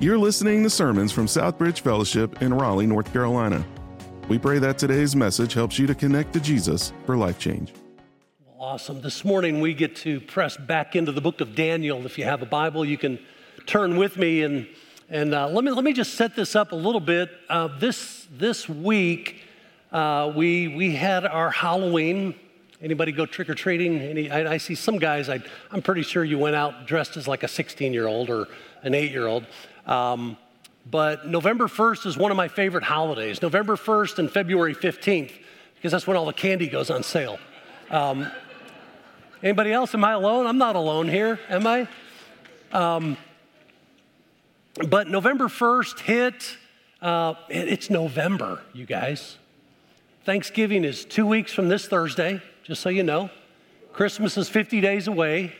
You're listening to sermons from Southbridge Fellowship in Raleigh, North Carolina. We pray that today's message helps you to connect to Jesus for life change. Awesome. This morning we get to press back into the book of Daniel. If you have a Bible, you can turn with me and and uh, let me let me just set this up a little bit. Uh, this this week uh, we we had our Halloween. Anybody go trick or treating? Any? I, I, see some guys. I, am pretty sure you went out dressed as like a 16 year old or an eight year old. Um, but November 1st is one of my favorite holidays. November 1st and February 15th, because that's when all the candy goes on sale. Um, anybody else? Am I alone? I'm not alone here, am I? Um, but November 1st hit. Uh, it's November, you guys. Thanksgiving is two weeks from this Thursday just so you know. Christmas is 50 days away.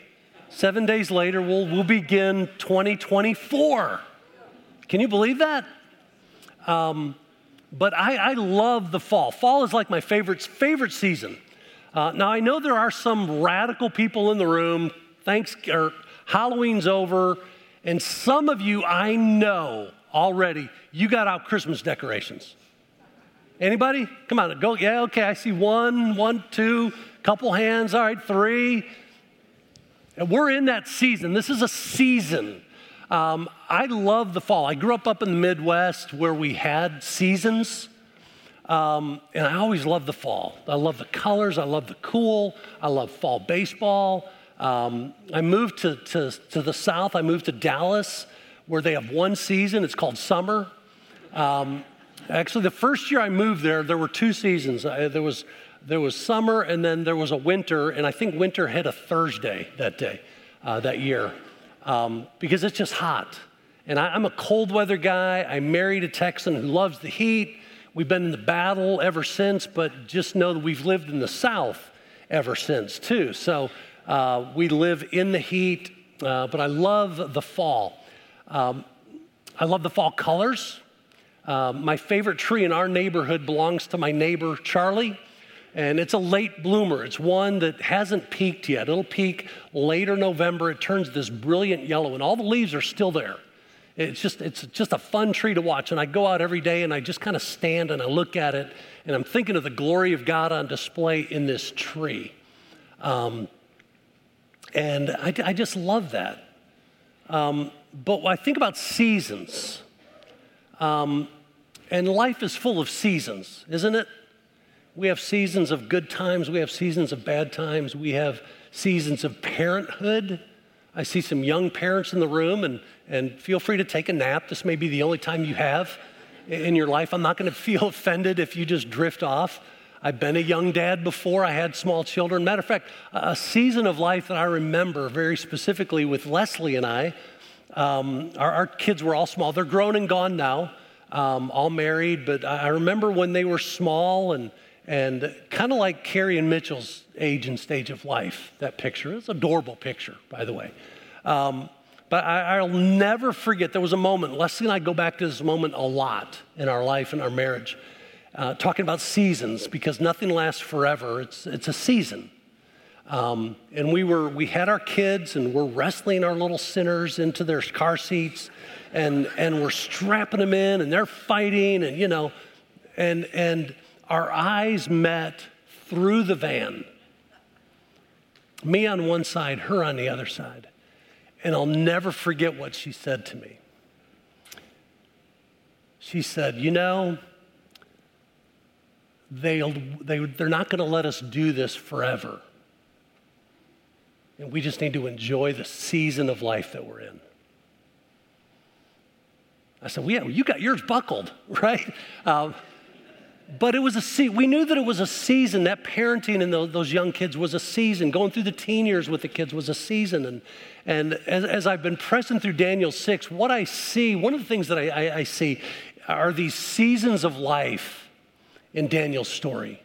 Seven days later, we'll, we'll begin 2024. Can you believe that? Um, but I, I, love the fall. Fall is like my favorite, favorite season. Uh, now, I know there are some radical people in the room. Thanks, or Halloween's over, and some of you I know already, you got out Christmas decorations. Anybody? Come on, go. Yeah, okay, I see one, one, two, couple hands. All right, three. And we're in that season. This is a season. Um, I love the fall. I grew up up in the Midwest where we had seasons. Um, and I always love the fall. I love the colors. I love the cool. I love fall baseball. Um, I moved to, to, to, the south. I moved to Dallas where they have one season. It's called summer. Um, Actually, the first year I moved there, there were two seasons. there, was, there was summer and then there was a winter, and I think winter hit a Thursday that day, uh, that year, um, because it's just hot. And I, I'm a cold weather guy. I married a Texan who loves the heat. We've been in the battle ever since, but just know that we've lived in the South ever since, too. So uh, we live in the heat, uh, but I love the fall. Um, I love the fall colors. Uh, my favorite tree in our neighborhood belongs to my neighbor, Charlie. And it's a late bloomer. It's one that hasn't peaked yet. It'll peak later November. It turns this brilliant yellow, and all the leaves are still there. It's just, it's just a fun tree to watch. And I go out every day and I just kind of stand and I look at it, and I'm thinking of the glory of God on display in this tree. Um, and I, I, just love that. Um, but I think about seasons. Um, and life is full of seasons, isn't it? We have seasons of good times, we have seasons of bad times, we have seasons of parenthood. I see some young parents in the room, and, and feel free to take a nap. This may be the only time you have in your life. I'm not going to feel offended if you just drift off. I've been a young dad before. I had small children. Matter of fact, a season of life that I remember very specifically with Leslie and I. Um, our, our, kids were all small. They're grown and gone now um, all married, but I remember when they were small and, and kind of like Carrie and Mitchell's age and stage of life, that picture. It's an adorable picture, by the way. Um, but I, will never forget, there was a moment, Leslie and I go back to this moment a lot in our life and our marriage, uh, talking about seasons because nothing lasts forever. It's, it's a season. Um, and we were, we had our kids and we're wrestling our little sinners into their car seats and, and we're strapping them in and they're fighting and, you know, and, and our eyes met through the van. Me on one side, her on the other side. And I'll never forget what she said to me. She said, You know, they'll, they, they're not going to let us do this forever. And we just need to enjoy the season of life that we're in. I said, well, yeah, you got yours buckled, right? Um, but it was a we knew that it was a season that parenting and those, those, young kids was a season. Going through the teen years with the kids was a season. And, and as, as i've been pressing through daniel 6 what i see one of the things that I, I, I see are these seasons of life in daniel's story.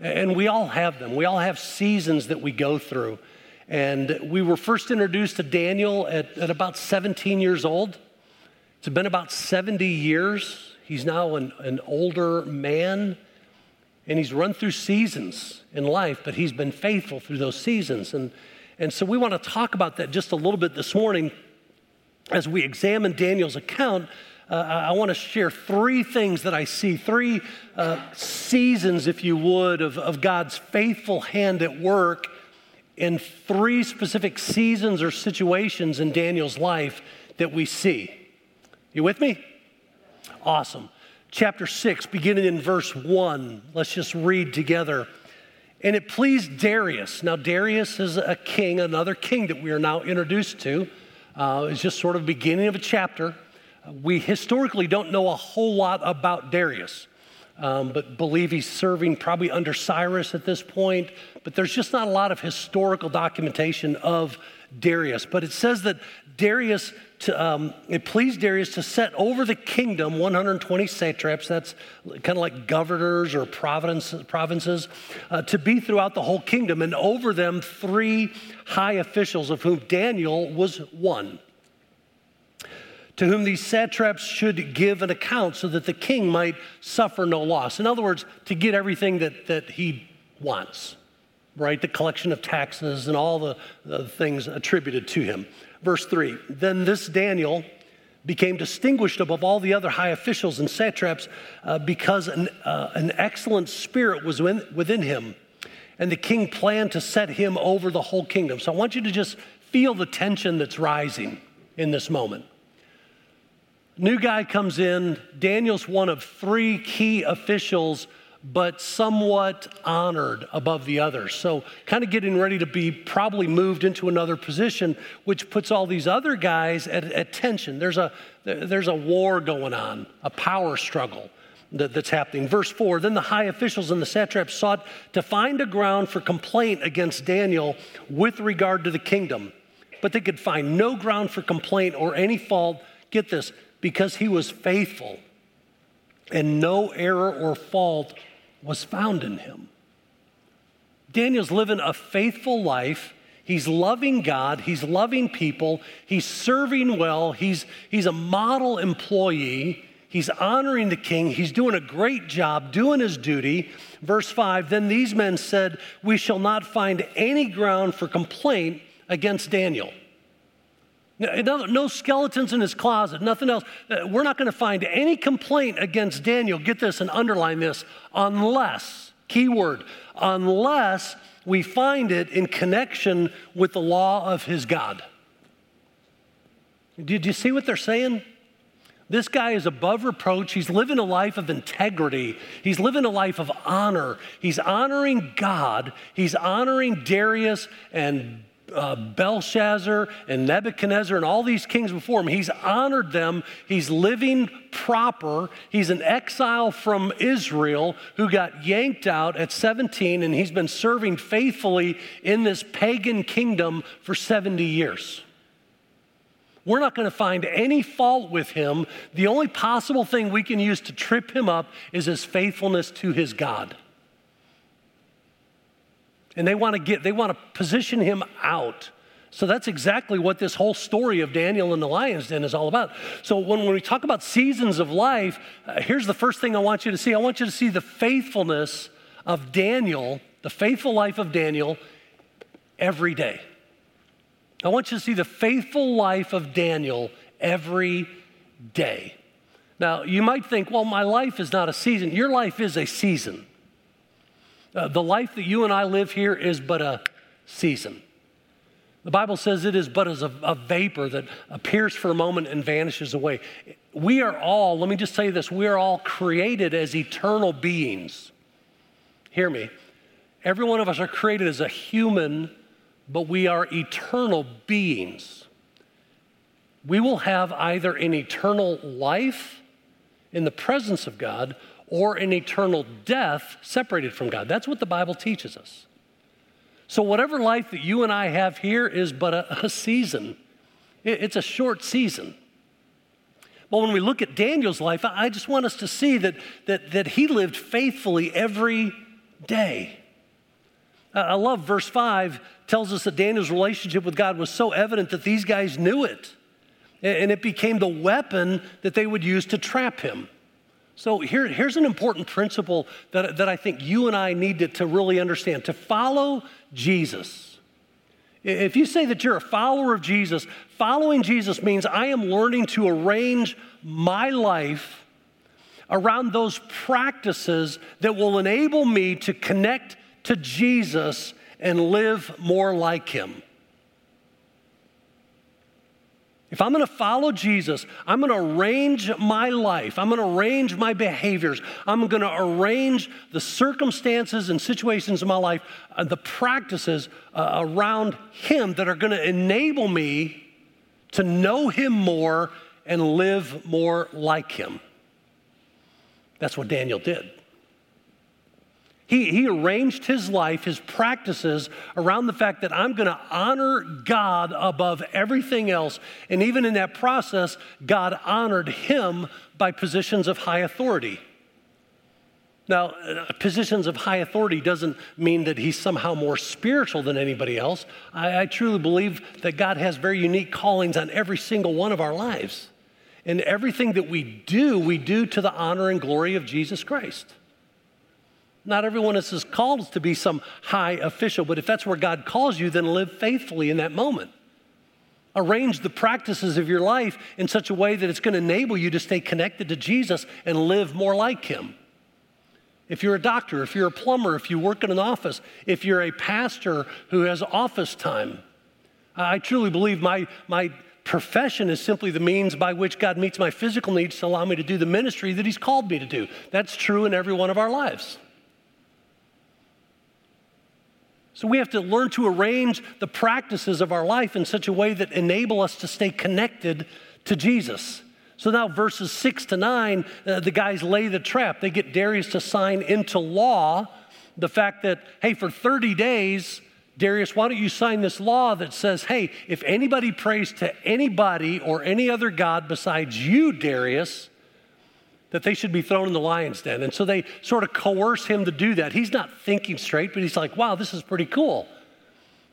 And we all have them. We all have seasons that we go through. And we were first introduced to daniel at, at about 17 years old. It's been about 70 years. He's now an, an older man, and he's run through seasons in life, but he's been faithful through those seasons. And, and so we want to talk about that just a little bit this morning. as we examine Daniel's account, uh, I want to share three things that I see, three uh, seasons, if you would, of, of God's faithful hand at work in three specific seasons or situations in Daniel's life that we see. You with me? Awesome. Chapter 6, beginning in verse 1. Let's just read together. And it pleased Darius. Now, Darius is a king, another king that we are now introduced to. Uh, it's just sort of beginning of a chapter. We historically don't know a whole lot about Darius, um, but believe he's serving probably under Cyrus at this point. But there's just not a lot of historical documentation of Darius. But it says that Darius, to, um, it pleased Darius to set over the kingdom 120 satraps, that's kind of like governors or provinces, provinces uh, to be throughout the whole kingdom, and over them three high officials, of whom Daniel was one to whom these satraps should give an account so that the king might suffer no loss. In other words, to get everything that, that he wants, right? The collection of taxes and all the, the things attributed to him. Verse 3 Then this Daniel became distinguished above all the other high officials and satraps uh, because an, uh, an excellent spirit was within, within him. And the king planned to set him over the whole kingdom. So I want you to just feel the tension that's rising in this moment. New guy comes in. Daniel's one of three key officials, but somewhat honored above the others. So, kind of getting ready to be probably moved into another position, which puts all these other guys at, at tension. There's a, there's a war going on, a power struggle that, that's happening. Verse 4 Then the high officials and the satraps sought to find a ground for complaint against Daniel with regard to the kingdom, but they could find no ground for complaint or any fault. Get this because he was faithful and no error or fault was found in him. Daniel's living a faithful life. He's loving God. He's loving people. He's serving well. He's, he's a model employee. He's honoring the king. He's doing a great job, doing his duty. Verse 5 Then these men said, We shall not find any ground for complaint against Daniel. No, skeletons in his closet, nothing else. Uh, we're not going to find any complaint against Daniel. Get this and underline this unless, keyword, unless we find it in connection with the law of his God. Did you see what they're saying? This guy is above reproach. He's living a life of integrity. He's living a life of honor. He's honoring God. He's honoring Darius and uh, Belshazzar and Nebuchadnezzar and all these kings before him. He's honored them. He's living proper. He's an exile from Israel who got yanked out at 17, and he's been serving faithfully in this pagan kingdom for 70 years. We're not going to find any fault with him. The only possible thing we can use to trip him up is his faithfulness to his God. And they want to get, they want to position him out. So that's exactly what this whole story of Daniel and the lion's den is all about. So when, when we talk about seasons of life, uh, here's the first thing I want you to see. I want you to see the faithfulness of Daniel, the faithful life of Daniel every day. I want you to see the faithful life of Daniel every day. Now, you might think, well, my life is not a season. Your life is a season. Uh, the life that you and I live here is but a season. The Bible says it is but as a, a, vapor that appears for a moment and vanishes away. We are all, let me just say this, we are all created as eternal beings. Hear me. Every one of us are created as a human, but we are eternal beings. We will have either an eternal life in the presence of God or an eternal death separated from God. That's what the Bible teaches us. So, whatever life that you and I have here is but a, a season, it's a short season. But when we look at Daniel's life, I just want us to see that, that, that he lived faithfully every day. I love verse 5 tells us that Daniel's relationship with God was so evident that these guys knew it. And it became the weapon that they would use to trap him. So here, here's an important principle that, that I think you and I need to, to really understand. To follow Jesus If you say that you're a follower of Jesus, following Jesus means I am learning to arrange my life around those practices that will enable me to connect to Jesus and live more like him. If I'm going to follow Jesus, I'm going to arrange my life. I'm going to arrange my behaviors. I'm going to arrange the circumstances and situations in my life, uh, the practices uh, around Him that are going to enable me to know Him more and live more like Him. That's what Daniel did. He, he arranged his life, his practices around the fact that I'm going to honor God above everything else. And even in that process, God honored him by positions of high authority. Now, uh, positions of high authority doesn't mean that he's somehow more spiritual than anybody else. I, I, truly believe that God has very unique callings on every single one of our lives. And everything that we do, we do to the honor and glory of Jesus Christ. Not everyone is called to be some high official, but if that's where God calls you, then live faithfully in that moment. Arrange the practices of your life in such a way that it's going to enable you to stay connected to Jesus and live more like Him. If you're a doctor, if you're a plumber, if you work in an office, if you're a pastor who has office time, I truly believe my, my profession is simply the means by which God meets my physical needs to allow me to do the ministry that He's called me to do. That's true in every one of our lives. So we have to learn to arrange the practices of our life in such a way that enable us to stay connected to Jesus. So now, verses six to nine, uh, the guys lay the trap. They get Darius to sign into law the fact that, hey, for 30 days, Darius, why don't you sign this law that says, hey, if anybody prays to anybody or any other God besides you, Darius, that they should be thrown in the lion's den. And so they sort of coerce him to do that. He's not thinking straight, but he's like, wow, this is pretty cool.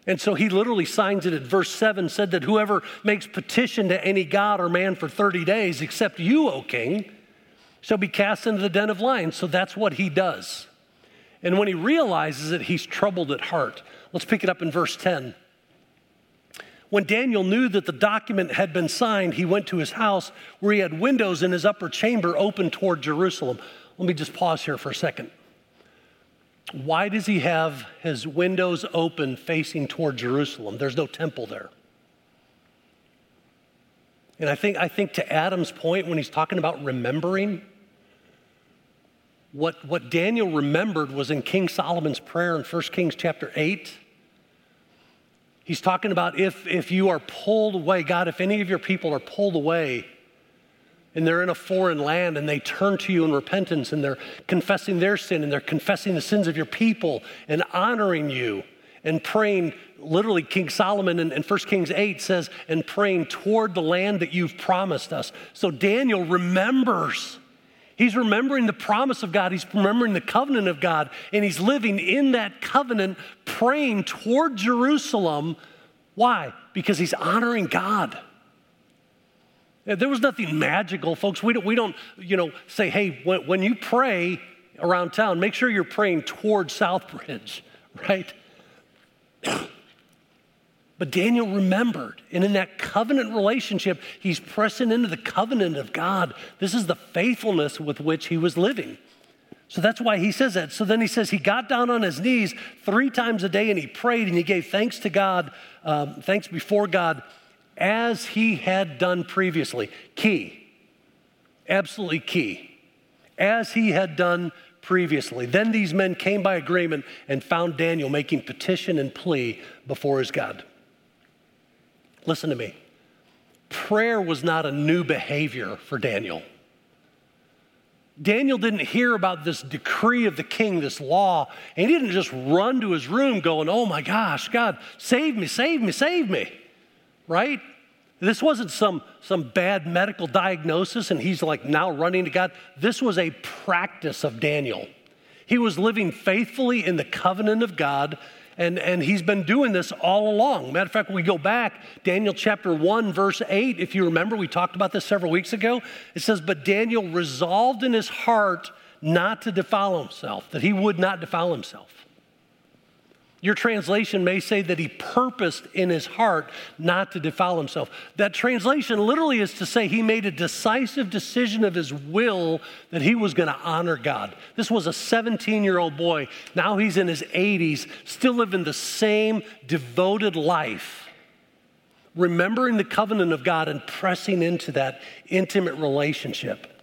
And so he literally signs it at verse 7 said that whoever makes petition to any god or man for 30 days, except you, O king, shall be cast into the den of lions. So that's what he does. And when he realizes it, he's troubled at heart. Let's pick it up in verse 10. When Daniel knew that the document had been signed, he went to his house where he had windows in his upper chamber open toward Jerusalem. Let me just pause here for a second. Why does he have his windows open facing toward Jerusalem? There's no temple there. And I think, I think to Adam's point, when he's talking about remembering, what, what Daniel remembered was in King Solomon's prayer in 1 Kings chapter 8 He's talking about if, if you are pulled away, God, if any of your people are pulled away and they're in a foreign land and they turn to you in repentance and they're confessing their sin and they're confessing the sins of your people and honoring you and praying, literally, King Solomon in, in 1 Kings 8 says, and praying toward the land that you've promised us. So Daniel remembers. He's remembering the promise of God. He's remembering the covenant of God. And he's living in that covenant, praying toward Jerusalem. Why? Because he's honoring God. There was nothing magical, folks. We don't, we don't you know, say, hey, when, when you pray around town, make sure you're praying toward Southbridge, right? But Daniel remembered, and in that covenant relationship, he's pressing into the covenant of God. This is the faithfulness with which he was living. So that's why he says that. So then he says he got down on his knees three times a day and he prayed and he gave thanks to God, um, thanks before God, as he had done previously. Key, absolutely key. As he had done previously. Then these men came by agreement and found Daniel making petition and plea before his God. Listen to me. Prayer was not a new behavior for Daniel. Daniel didn't hear about this decree of the king, this law, and he didn't just run to his room going, Oh my gosh, God, save me, save me, save me, right? This wasn't some, some bad medical diagnosis and he's like now running to God. This was a practice of Daniel. He was living faithfully in the covenant of God and, and he's been doing this all along. Matter of fact, we go back, Daniel chapter 1, verse 8, if you remember, we talked about this several weeks ago. It says, But Daniel resolved in his heart not to defile himself, that he would not defile himself. Your translation may say that he purposed in his heart not to defile himself. That translation literally is to say he made a decisive decision of his will that he was going to honor God. This was a 17 year old boy. Now he's in his 80s, still living the same devoted life, remembering the covenant of God and pressing into that intimate relationship.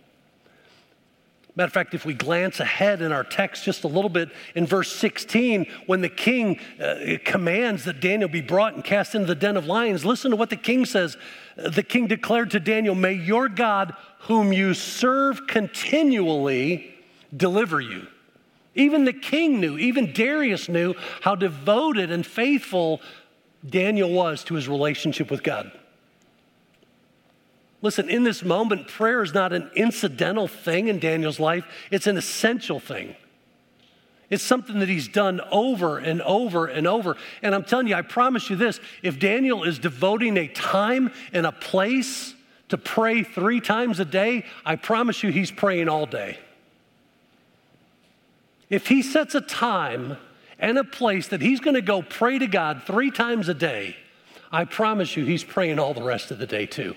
Matter of fact, if we glance ahead in our text just a little bit, in verse 16, when the king uh, commands that Daniel be brought and cast into the den of lions, listen to what the king says. The king declared to Daniel, May your God, whom you serve continually, deliver you. Even the king knew, even Darius knew how devoted and faithful Daniel was to his relationship with God. Listen, in this moment, prayer is not an incidental thing in Daniel's life, it's an essential thing. It's something that he's done over and over and over. And I'm telling you, I promise you this if Daniel is devoting a time and a place to pray three times a day, I promise you he's praying all day. If he sets a time and a place that he's going to go pray to God three times a day, I promise you he's praying all the rest of the day too.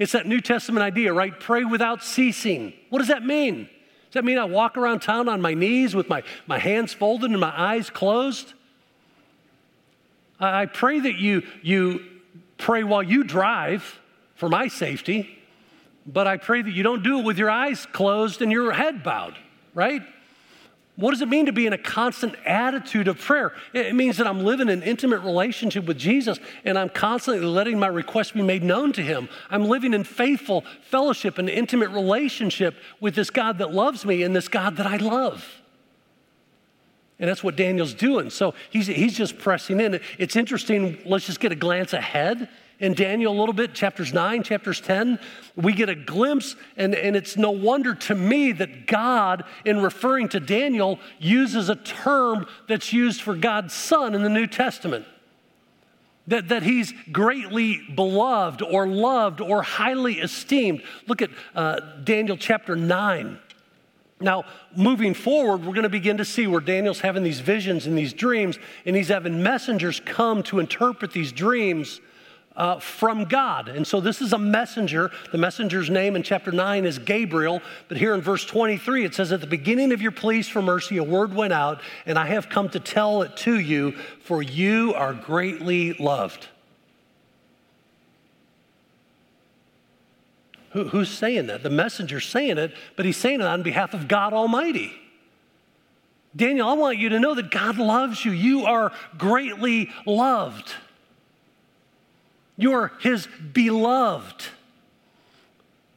It's that New Testament idea, right? Pray without ceasing. What does that mean? Does that mean I walk around town on my knees with my, my hands folded and my eyes closed? I pray that you, you pray while you drive for my safety, but I pray that you don't do it with your eyes closed and your head bowed, right? What does it mean to be in a constant attitude of prayer? It means that I'm living an intimate relationship with Jesus and I'm constantly letting my requests be made known to Him. I'm living in faithful fellowship and intimate relationship with this God that loves me and this God that I love. And that's what Daniel's doing. So he's, he's just pressing in. It's interesting. Let's just get a glance ahead in Daniel a little bit, chapters 9, chapters 10, we get a glimpse, and, and it's no wonder to me that God, in referring to Daniel, uses a term that's used for God's Son in the New Testament. That, that he's greatly beloved or loved or highly esteemed. Look at uh, Daniel chapter 9. Now, moving forward, we're going to begin to see where Daniel's having these visions and these dreams, and he's having messengers come to interpret these dreams uh, from God. And so this is a messenger. The messenger's name in chapter 9 is Gabriel. But here in verse 23, it says, At the beginning of your pleas for mercy, a word went out, and I have come to tell it to you, for you are greatly loved. Who, who's saying that? The messenger's saying it, but he's saying it on behalf of God Almighty. Daniel, I want you to know that God loves you. You are greatly loved. You're his beloved.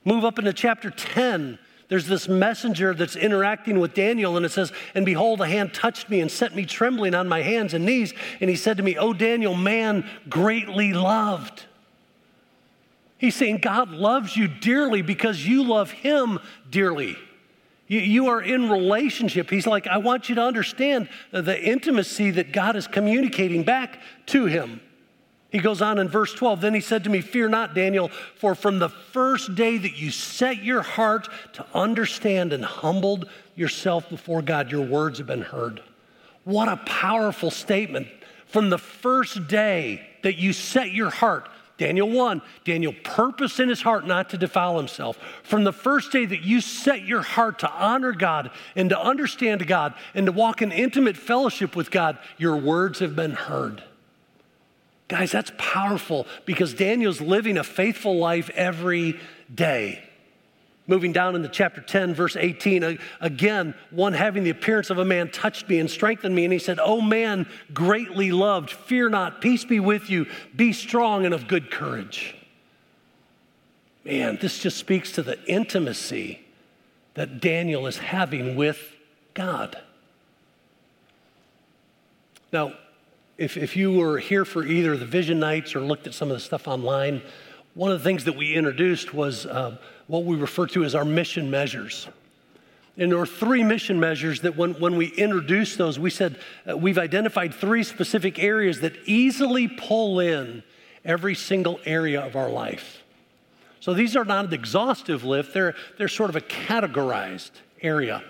Move up into chapter 10. There's this messenger that's interacting with Daniel, and it says, And behold, a hand touched me and set me trembling on my hands and knees. And he said to me, O Daniel, man greatly loved. He's saying God loves you dearly because you love him dearly. You, you are in relationship. He's like, I want you to understand the intimacy that God is communicating back to him. He goes on in verse 12. Then he said to me, Fear not, Daniel, for from the first day that you set your heart to understand and humbled yourself before God, your words have been heard. What a powerful statement. From the first day that you set your heart, Daniel 1, Daniel purposed in his heart not to defile himself. From the first day that you set your heart to honor God and to understand God and to walk in intimate fellowship with God, your words have been heard. Guys, that's powerful because Daniel's living a faithful life every day. Moving down into chapter 10, verse 18, again, one having the appearance of a man touched me and strengthened me, and he said, Oh man, greatly loved, fear not, peace be with you, be strong and of good courage. Man, this just speaks to the intimacy that Daniel is having with God. Now, if, if you were here for either the vision nights or looked at some of the stuff online, one of the things that we introduced was uh, what we refer to as our mission measures. And there were three mission measures that when, when we introduced those, we said uh, we've identified three specific areas that easily pull in every single area of our life. So these are not an exhaustive list, they're, they're sort of a categorized area.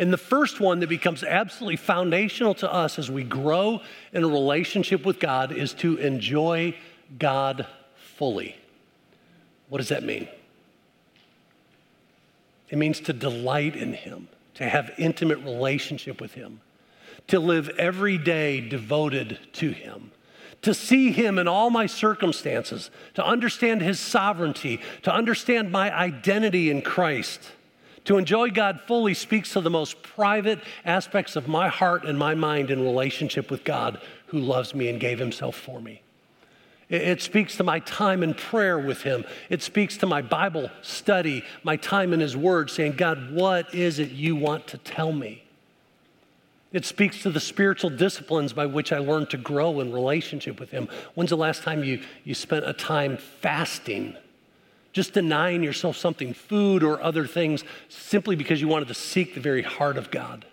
And the first one that becomes absolutely foundational to us as we grow in a relationship with God is to enjoy God fully. What does that mean? It means to delight in Him, to have intimate relationship with Him, to live every day devoted to Him, to see Him in all my circumstances, to understand His sovereignty, to understand my identity in Christ. To enjoy God fully speaks to the most private aspects of my heart and my mind in relationship with God who loves me and gave Himself for me. It speaks to my time in prayer with Him. It speaks to my Bible study, my time in His Word, saying, God, what is it you want to tell me? It speaks to the spiritual disciplines by which I learn to grow in relationship with Him. When's the last time you, you spent a time fasting? Just denying yourself something, food or other things, simply because you wanted to seek the very heart of God.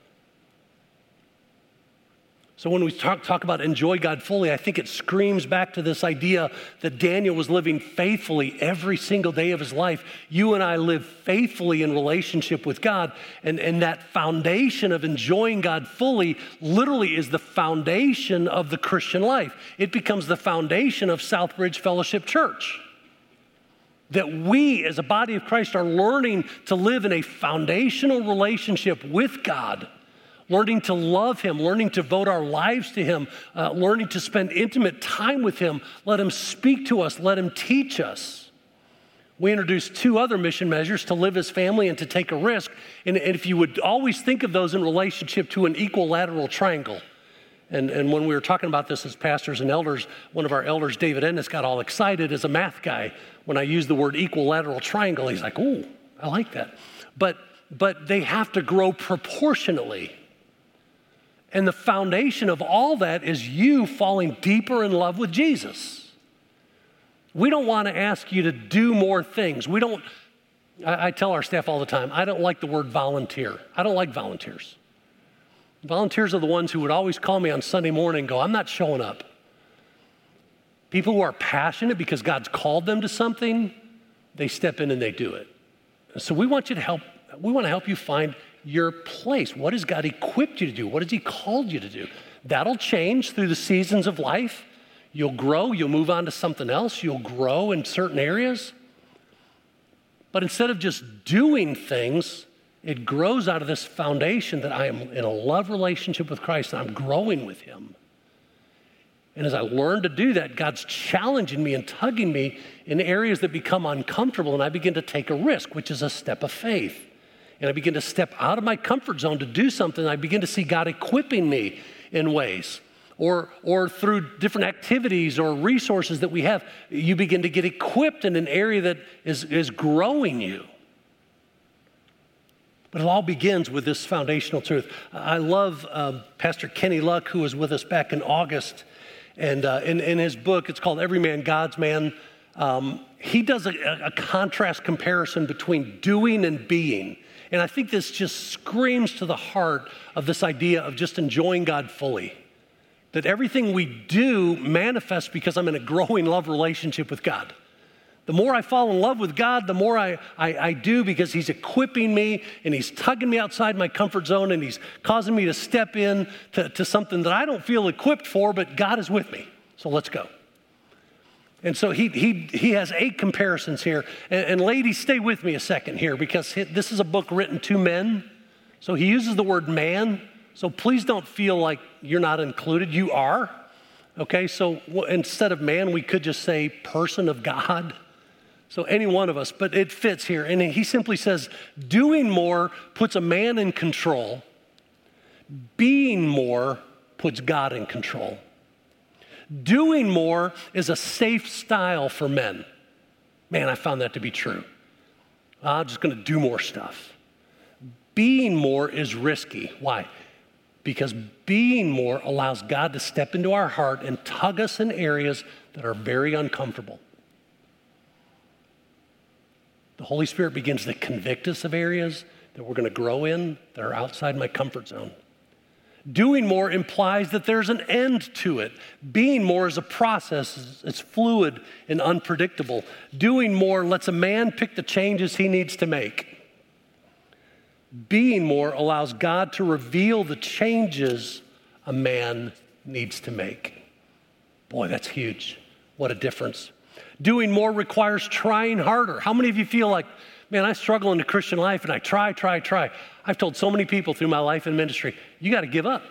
So when we talk, talk about enjoy God fully, I think it screams back to this idea that Daniel was living faithfully every single day of his life. You and I live faithfully in relationship with God. And, and that foundation of enjoying God fully literally is the foundation of the Christian life. It becomes the foundation of Southbridge Fellowship Church. That we as a body of Christ are learning to live in a foundational relationship with God learning to love Him, learning to devote our lives to Him, uh, learning to spend intimate time with Him. Let Him speak to us, let Him teach us. We introduced two other mission measures to live as family and to take a risk. And, and if you would always think of those in relationship to an equilateral triangle, and, and when we were talking about this as pastors and elders, one of our elders, David Ennis, got all excited as a math guy when I used the word equilateral triangle. He's like, "Ooh, I like that." But but they have to grow proportionally. And the foundation of all that is you falling deeper in love with Jesus. We don't want to ask you to do more things. We don't, I, I, tell our staff all the time, I don't like the word volunteer. I don't like volunteers. Volunteers are the ones who would always call me on Sunday morning and go, I'm not showing up. People who are passionate because God's called them to something, they step in and they do it. So we want you to help, we want to help you find your place. What has God equipped you to do? What has He called you to do? That'll change through the seasons of life. You'll grow, you'll move on to something else, you'll grow in certain areas. But instead of just doing things, it grows out of this foundation that I am in a love relationship with Christ and I'm growing with Him. And as I learn to do that, God's challenging me and tugging me in areas that become uncomfortable, and I begin to take a risk, which is a step of faith and I begin to step out of my comfort zone to do something, I begin to see God equipping me in ways. Or, or through different activities or resources that we have, you begin to get equipped in an area that is, is growing you. But it all begins with this foundational truth. I love um, Pastor Kenny Luck, who was with us back in August. And uh, in, in his book, it's called Every Man, God's Man. Um, he does a, a contrast comparison between doing and being. And I think this just screams to the heart of this idea of just enjoying God fully. That everything we do manifests because I'm in a growing love relationship with God. The more I fall in love with God, the more I, I, I, do because He's equipping me and He's tugging me outside my comfort zone and He's causing me to step in to, to something that I don't feel equipped for, but God is with me. So let's go. And so he, he, he has eight comparisons here. And, and ladies, stay with me a second here because this is a book written to men. So he uses the word man. So please don't feel like you're not included. You are. Okay, so instead of man, we could just say person of God. So any one of us, but it fits here. And he simply says, doing more puts a man in control, being more puts God in control. Doing more is a safe style for men. Man, I found that to be true. I'm just going to do more stuff. Being more is risky. Why? Because being more allows God to step into our heart and tug us in areas that are very uncomfortable. The Holy Spirit begins to convict us of areas that we're going to grow in that are outside my comfort zone. Doing more implies that there's an end to it. Being more is a process, it's fluid and unpredictable. Doing more lets a man pick the changes he needs to make. Being more allows God to reveal the changes a man needs to make. Boy, that's huge. What a difference. Doing more requires trying harder. How many of you feel like, man, I struggle in the Christian life and I try, try, try? I've told so many people through my life and ministry, you got to give up.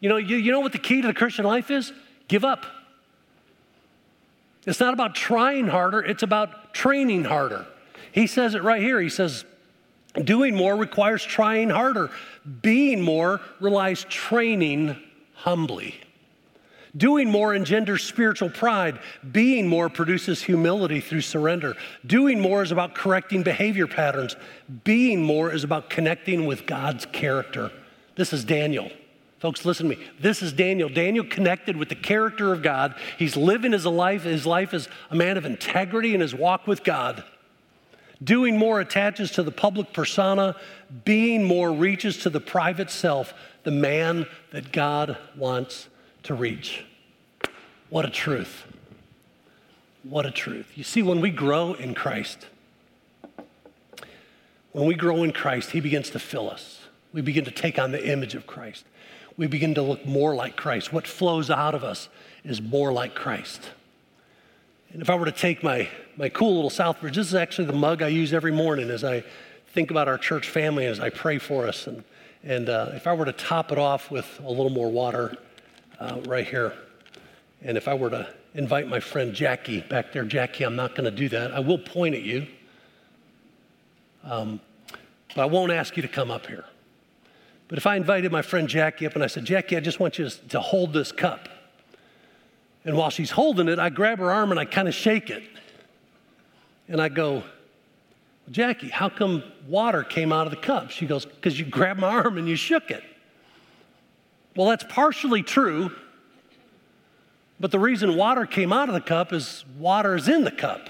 You know, you, you know what the key to the Christian life is? Give up. It's not about trying harder, it's about training harder. He says it right here. He says, doing more requires trying harder. Being more relies training humbly. Doing more engenders spiritual pride. Being more produces humility through surrender. Doing more is about correcting behavior patterns. Being more is about connecting with God's character. This is Daniel. Folks, listen to me. This is Daniel. Daniel connected with the character of God. He's living his life, his life as a man of integrity in his walk with God. Doing more attaches to the public persona. Being more reaches to the private self, the man that God wants to reach. What a truth. What a truth. You see, when we grow in Christ, when we grow in Christ, He begins to fill us. We begin to take on the image of Christ. We begin to look more like Christ. What flows out of us is more like Christ. And if I were to take my, my cool little Southbridge, this is actually the mug I use every morning as I think about our church family, as I pray for us. And, and uh, if I were to top it off with a little more water uh, right here, and if I were to invite my friend Jackie back there, Jackie, I'm not going to do that. I will point at you, um, but I won't ask you to come up here. But if I invited my friend Jackie up and I said, Jackie, I just want you to hold this cup. And while she's holding it, I grab her arm and I kind of shake it. And I go, Jackie, how come water came out of the cup? She goes, Because you grabbed my arm and you shook it. Well, that's partially true, but the reason water came out of the cup is water is in the cup,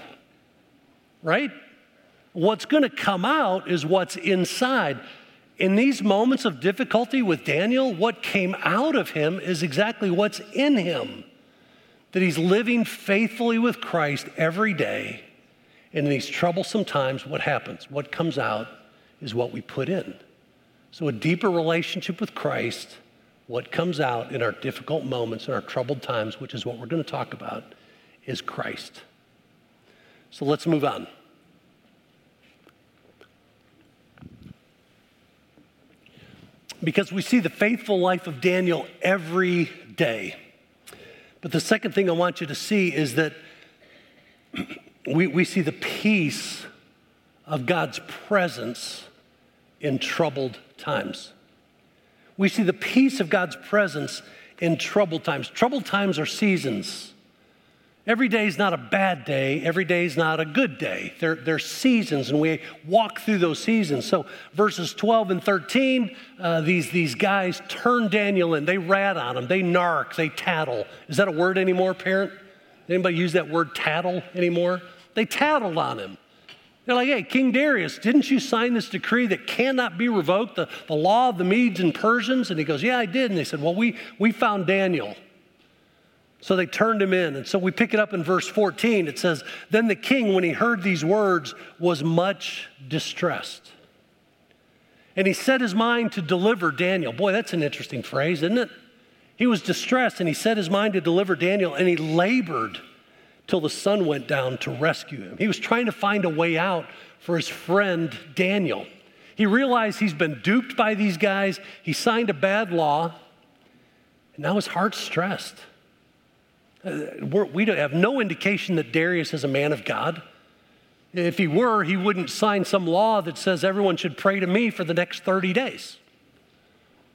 right? What's going to come out is what's inside. In these moments of difficulty with Daniel, what came out of him is exactly what's in him. That he's living faithfully with Christ every day. And in these troublesome times, what happens? What comes out is what we put in. So, a deeper relationship with Christ what comes out in our difficult moments, in our troubled times, which is what we're going to talk about, is Christ. So let's move on. Because we see the faithful life of Daniel every day. But the second thing I want you to see is that we, we see the peace of God's presence in troubled times. We see the peace of God's presence in troubled times. Troubled times are seasons. Every day is not a bad day. Every day is not a good day. They're, they're seasons, and we walk through those seasons. So, verses 12 and 13, uh, these, these guys turn Daniel in. They rat on him. They narc. They tattle. Is that a word anymore, parent? Anybody use that word tattle anymore? They tattled on him. They're like, hey, King Darius, didn't you sign this decree that cannot be revoked, the, the law of the Medes and Persians? And he goes, yeah, I did. And they said, well, we, we found Daniel. So they turned him in. And so we pick it up in verse 14. It says, Then the king, when he heard these words, was much distressed. And he set his mind to deliver Daniel. Boy, that's an interesting phrase, isn't it? He was distressed and he set his mind to deliver Daniel and he labored till the sun went down to rescue him. He was trying to find a way out for his friend Daniel. He realized he's been duped by these guys, he signed a bad law, and now his heart's stressed. Uh, we have no indication that Darius is a man of God. If he were, he wouldn't sign some law that says everyone should pray to me for the next 30 days.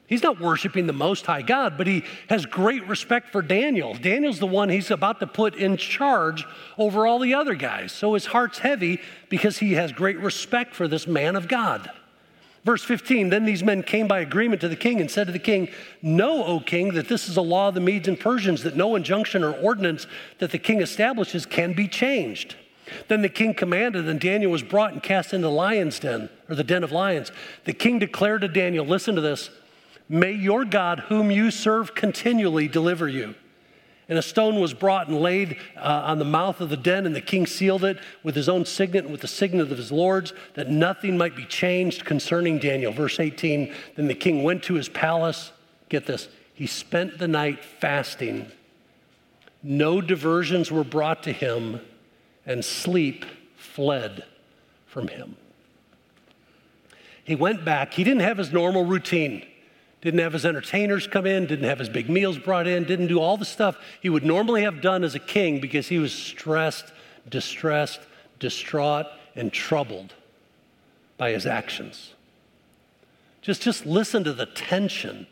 He's not worshiping the Most High God, but he has great respect for Daniel. Daniel's the one he's about to put in charge over all the other guys. So his heart's heavy because he has great respect for this man of God. Verse 15 Then these men came by agreement to the king and said to the king, Know, O king, that this is a law of the Medes and Persians, that no injunction or ordinance that the king establishes can be changed. Then the king commanded, and Daniel was brought and cast into the lion's den, or the den of lions. The king declared to Daniel, Listen to this. May your God, whom you serve continually, deliver you. And a stone was brought and laid uh, on the mouth of the den, and the king sealed it with his own signet and with the signet of his lords, that nothing might be changed concerning Daniel. Verse 18 Then the king went to his palace. Get this, he spent the night fasting. No diversions were brought to him, and sleep fled from him. He went back. He didn't have his normal routine. Didn't have his entertainers come in, didn't have his big meals brought in, didn't do all the stuff he would normally have done as a king because he was stressed, distressed, distraught, and troubled by his actions. Just, just listen to the tension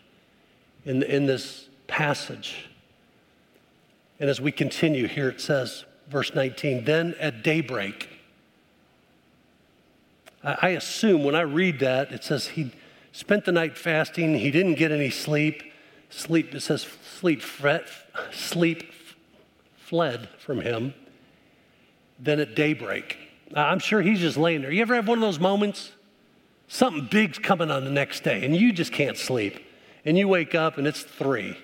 in, in this passage. And as we continue, here it says, verse 19, then at daybreak, I, I assume when I read that, it says he spent the night fasting. He didn't get any sleep. Sleep, it says sleep, fret, sleep fled from him. Then at daybreak, I'm sure he's just laying there. You ever have one of those moments? Something big's coming on the next day, and you just can't sleep. And you wake up and it's three.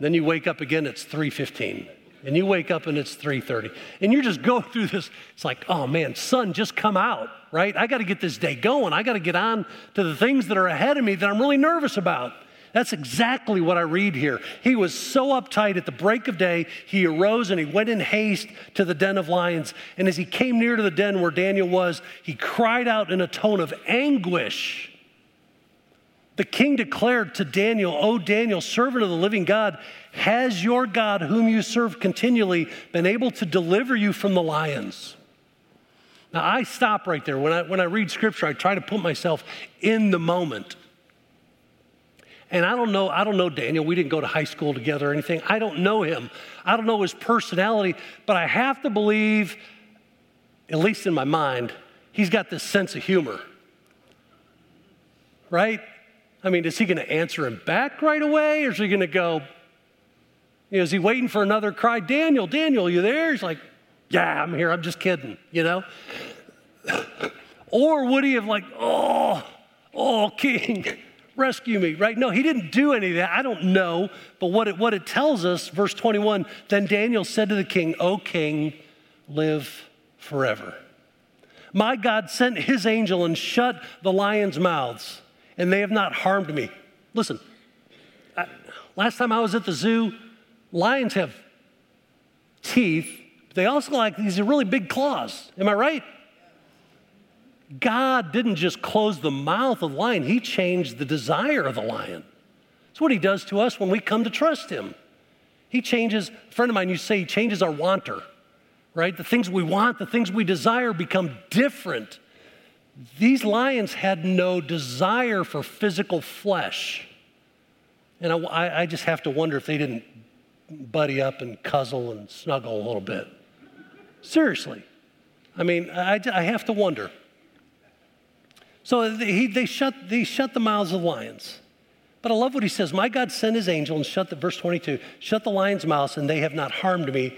Then you wake up again, it's 3:15 and you wake up and it's 3:30 and you're just going through this. It's like oh man sun just come out right? I got to get this day going. I got to get on to the things that are ahead of me that i'm really nervous about. That's exactly what i read here. He was so uptight at the break of day he arose and he went in haste to the den of lions. And as he came near to the den where daniel was he cried out in a tone of anguish. The king declared to Daniel, O Daniel, servant of the living God, has your God, whom you serve continually, been able to deliver you from the lions? Now, I stop right there. When I, when I read scripture, I try to put myself in the moment. And I don't know, I don't know Daniel. We didn't go to high school together or anything. I don't know him. I don't know his personality, but I have to believe, at least in my mind, he's got this sense of humor. Right? I mean, is he going to answer him back right away? Or is he going to go, is he waiting for another cry? Daniel, Daniel, you there? He's like, yeah, I'm here. I'm just kidding, you know? or would he have, like, oh, oh, king, rescue me, right? No, he didn't do any of that. I don't know. But what it, what it tells us, verse 21, then Daniel said to the king, O king, live forever. My God sent his angel and shut the lions' mouths and they have not harmed me. Listen, I, last time I was at the zoo, lions have teeth, but they also like these really big claws. Am I right? God didn't just close the mouth of the lion, He changed the desire of the lion. That's what He does to us when we come to trust Him. He changes, a friend of mine you say, He changes our wanter, right? The things we want, the things we desire become different these lions had no desire for physical flesh. And I, I, just have to wonder if they didn't buddy up and cuzzle and snuggle a little bit. Seriously. I mean, I, I have to wonder. So he, they, shut, they shut the mouths of lions. But I love what he says My God sent his angel and shut the, verse 22, shut the lion's mouths, and they have not harmed me.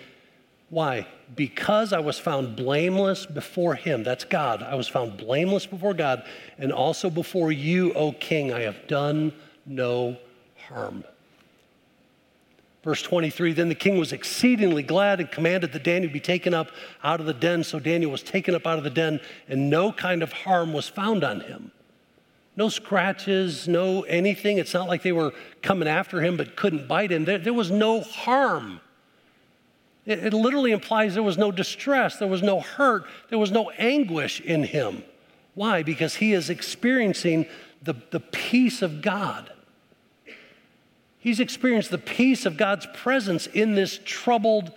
Why? Because I was found blameless before him. That's God. I was found blameless before God, and also before you, O king. I have done no harm. Verse 23 Then the king was exceedingly glad and commanded that Daniel be taken up out of the den. So Daniel was taken up out of the den, and no kind of harm was found on him. No scratches, no anything. It's not like they were coming after him but couldn't bite him. There, there was no harm it, it literally implies there was no distress, there was no hurt, there was no anguish in him. Why? Because he is experiencing the, the peace of God. He's experienced the peace of God's presence in this troubled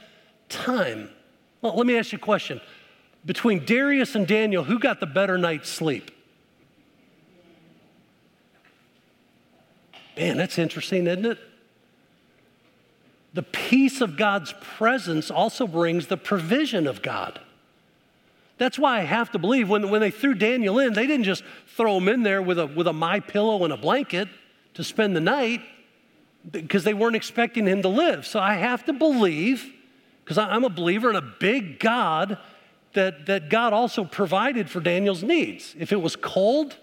time. Well, let me ask you a question. Between Darius and Daniel, who got the better night's sleep? Man, that's interesting, isn't it? the peace of God's presence also brings the provision of God. That's why I have to believe when, when they threw Daniel in, they didn't just throw him in there with a, with a my pillow and a blanket to spend the night because they weren't expecting him to live. So I have to believe, because I'm a believer in a big God, that, that God also provided for Daniel's needs. If it was cold,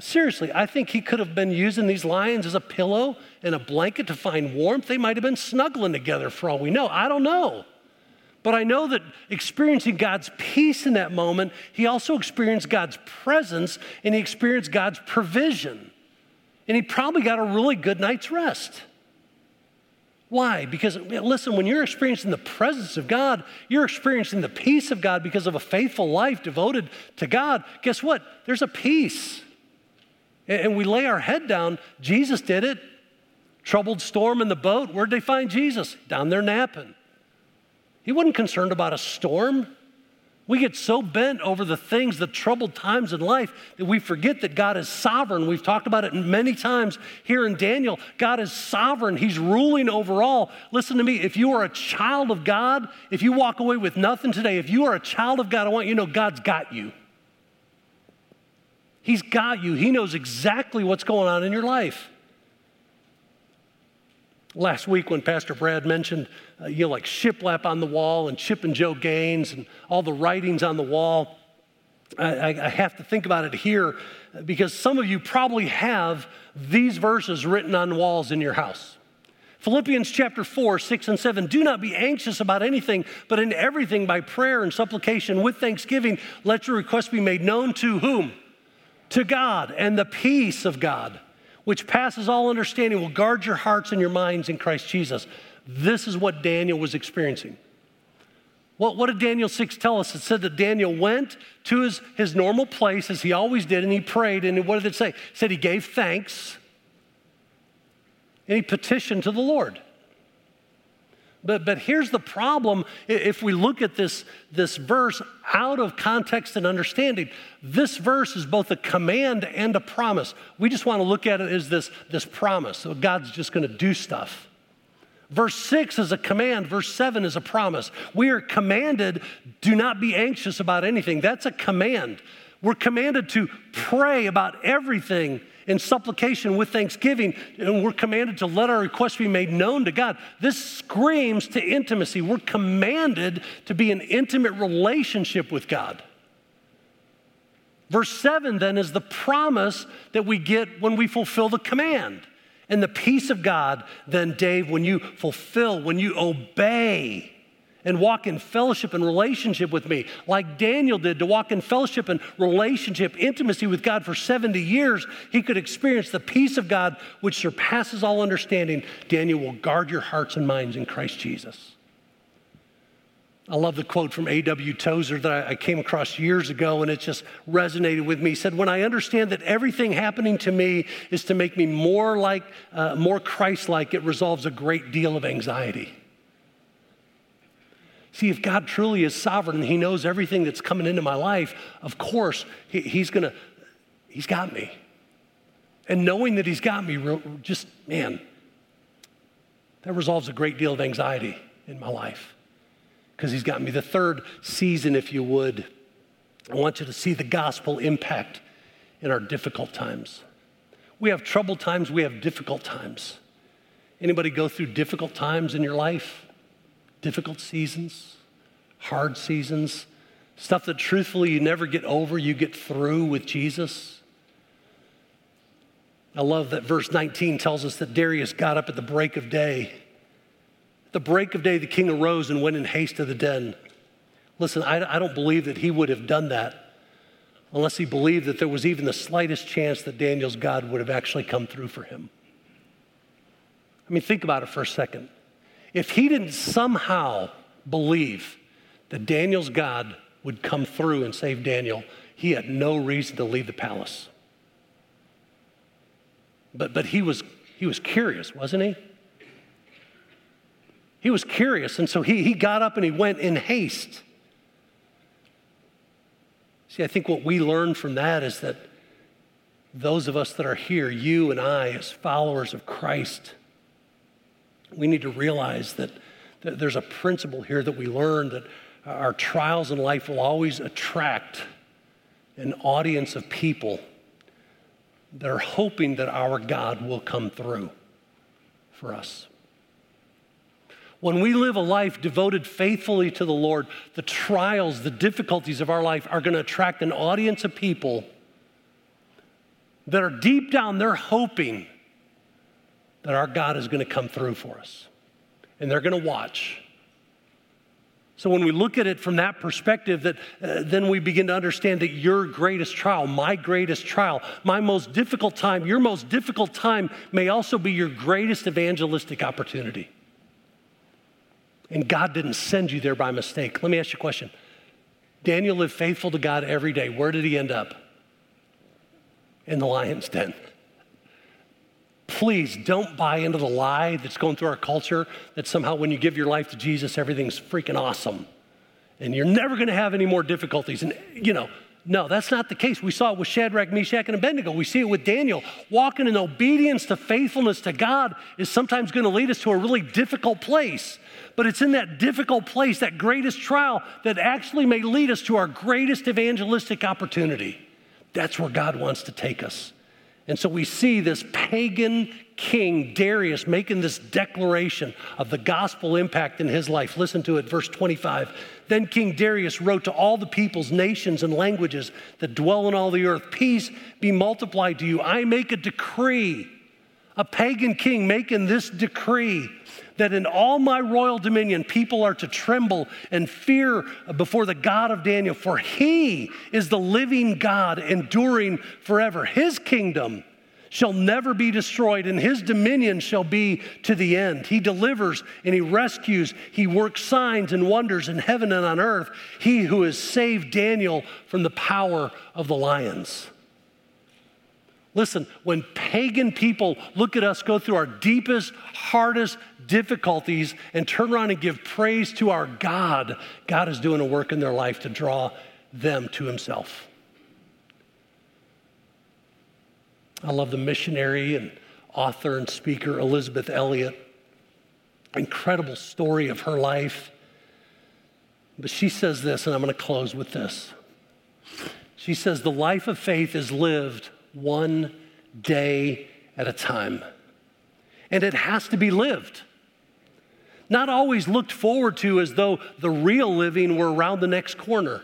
Seriously, I think he could have been using these lions as a pillow and a blanket to find warmth. They might have been snuggling together for all we know. I don't know. But I know that experiencing God's peace in that moment, he also experienced God's presence and he experienced God's provision. And he probably got a really good night's rest. Why? Because, listen, when you're experiencing the presence of God, you're experiencing the peace of God because of a faithful life devoted to God. Guess what? There's a peace. And we lay our head down. Jesus did it. Troubled storm in the boat. Where'd they find Jesus? Down there napping. He wasn't concerned about a storm. We get so bent over the things, the troubled times in life, that we forget that God is sovereign. We've talked about it many times here in Daniel. God is sovereign, He's ruling over all. Listen to me if you are a child of God, if you walk away with nothing today, if you are a child of God, I want you to know God's got you. He's got you, He knows exactly what's going on in your life. Last week, when Pastor Brad mentioned, uh, you know, like shiplap on the wall and Chip and Jo Gaines and all the writings on the wall, I, I have to think about it here because some of you probably have these verses written on walls in your house. Philippians chapter 4, 6 and 7. Do not be anxious about anything, but in everything by prayer and supplication with thanksgiving, let your requests be made known to whom? To God. And the peace of God, which passes all understanding, will guard your hearts and your minds in Christ Jesus. This is what Daniel was experiencing. What, what did Daniel 6 tell us? It said that Daniel went to his, his normal place as he always did, and he prayed. And what did it say? It said he gave thanks and he petitioned to the Lord. But, but here's the problem if we look at this, this verse out of context and understanding. This verse is both a command and a promise. We just want to look at it as this, this promise. So God's just going to do stuff. Verse 6 is a command, verse 7 is a promise. We are commanded, do not be anxious about anything. That's a command. We're commanded to pray about everything in supplication with thanksgiving, and we're commanded to let our requests be made known to God. This screams to intimacy. We're commanded to be an intimate relationship with God. Verse 7 then is the promise that we get when we fulfill the command. And the peace of God, then, Dave, when you fulfill, when you obey, and walk in fellowship and relationship with me, like Daniel did to walk in fellowship and relationship, intimacy with God for 70 years, he could experience the peace of God which surpasses all understanding. Daniel will guard your hearts and minds in Christ Jesus. I love the quote from A.W. Tozer that I came across years ago, and it just resonated with me. He said, When I understand that everything happening to me is to make me more like, uh, more Christ like, it resolves a great deal of anxiety. See, if God truly is sovereign and He knows everything that's coming into my life, of course, he, He's gonna, He's got me. And knowing that He's got me, just, man, that resolves a great deal of anxiety in my life because He's got me. The third season, if you would, I want you to see the gospel impact in our difficult times. We have troubled times, we have difficult times. Anybody go through difficult times in your life? Difficult seasons, hard seasons, stuff that truthfully you never get over, you get through with Jesus. I love that verse 19 tells us that Darius got up at the break of day. At the break of day, the king arose and went in haste to the den. Listen, I, I don't believe that he would have done that unless he believed that there was even the slightest chance that Daniel's God would have actually come through for him. I mean, think about it for a second. If he didn't somehow believe that Daniel's God would come through and save Daniel, he had no reason to leave the palace. But, but he, was, he was curious, wasn't he? He was curious, and so he, he got up and he went in haste. See, I think what we learn from that is that those of us that are here, you and I, as followers of Christ, we need to realize that, there's a principle here that we learn that our trials in life will always attract an audience of people that are hoping that our God will come through for us. When we live a life devoted faithfully to the Lord, the trials, the difficulties of our life are going to attract an audience of people that are deep down, they're hoping that our God is going to come through for us. And they're going to watch. So when we look at it from that perspective, that uh, then we begin to understand that your greatest trial, my greatest trial, my most difficult time, your most difficult time may also be your greatest evangelistic opportunity. And God didn't send you there by mistake. Let me ask you a question. Daniel lived faithful to God every day. Where did he end up? In the lion's den. Please don't buy into the lie that's going through our culture that somehow when you give your life to Jesus, everything's freaking awesome and you're never going to have any more difficulties. And, you know, no, that's not the case. We saw it with Shadrach, Meshach, and Abednego. We see it with Daniel. Walking in obedience to faithfulness to God is sometimes going to lead us to a really difficult place. But it's in that difficult place, that greatest trial, that actually may lead us to our greatest evangelistic opportunity. That's where God wants to take us. And so we see this pagan king, Darius, making this declaration of the gospel impact in his life. Listen to it, verse 25. Then King Darius wrote to all the peoples, nations, and languages that dwell in all the earth Peace be multiplied to you. I make a decree, a pagan king making this decree that in all my royal dominion people are to tremble and fear before the God of Daniel, for he is the living God enduring forever. His kingdom shall never be destroyed, and his dominion shall be to the end. He delivers and he rescues. He works signs and wonders in heaven and on earth. He who has saved Daniel from the power of the lions. Listen, when pagan people look at us go through our deepest, hardest difficulties and turn around and give praise to our God, God is doing a work in their life to draw them to Himself. I love the missionary and author and speaker Elisabeth Elliot. Incredible story of her life. But she says this, and I'm going to close with this. She says, The life of faith is lived one day at a time. And it has to be lived. Not always looked forward to as though the real living were around the next corner.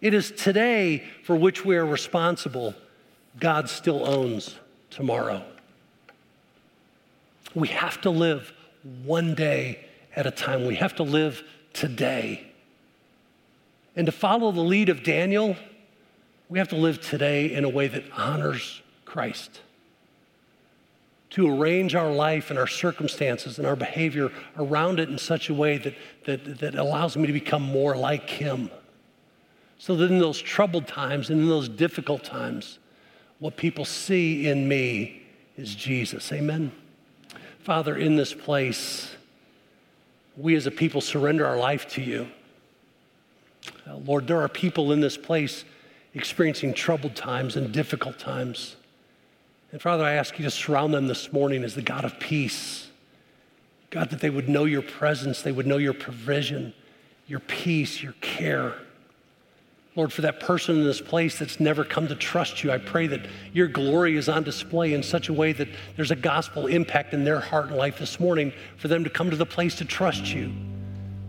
It is today for which we are responsible God still owns tomorrow. We have to live one day at a time. We have to live today. And to follow the lead of Daniel, we have to live today in a way that honors Christ. To arrange our life and our circumstances and our behavior around it in such a way that, that, that allows me to become more like Him. So that in those troubled times and in those difficult times, what people see in me is Jesus. Amen. Father, in this place, we as a people surrender our life to you. Uh, Lord, there are people in this place experiencing troubled times and difficult times. And Father, I ask you to surround them this morning as the God of peace. God, that they would know your presence, they would know your provision, your peace, your care. Lord, for that person in this place that's never come to trust you, I pray that your glory is on display in such a way that there's a gospel impact in their heart and life this morning for them to come to the place to trust you.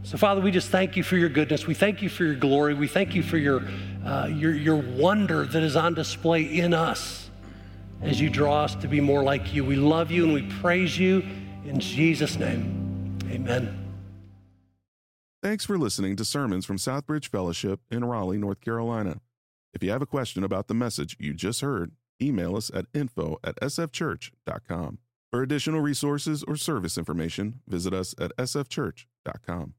So, Father, we just thank you for your goodness. We thank you for your glory. We thank you for your, uh, your, your wonder that is on display in us as you draw us to be more like you. We love you and we praise you in Jesus' name. Amen. Thanks for listening to sermons from Southbridge Fellowship in Raleigh, North Carolina. If you have a question about the message you just heard, email us at info at sfchurch.com. For additional resources or service information, visit us at sfchurch.com.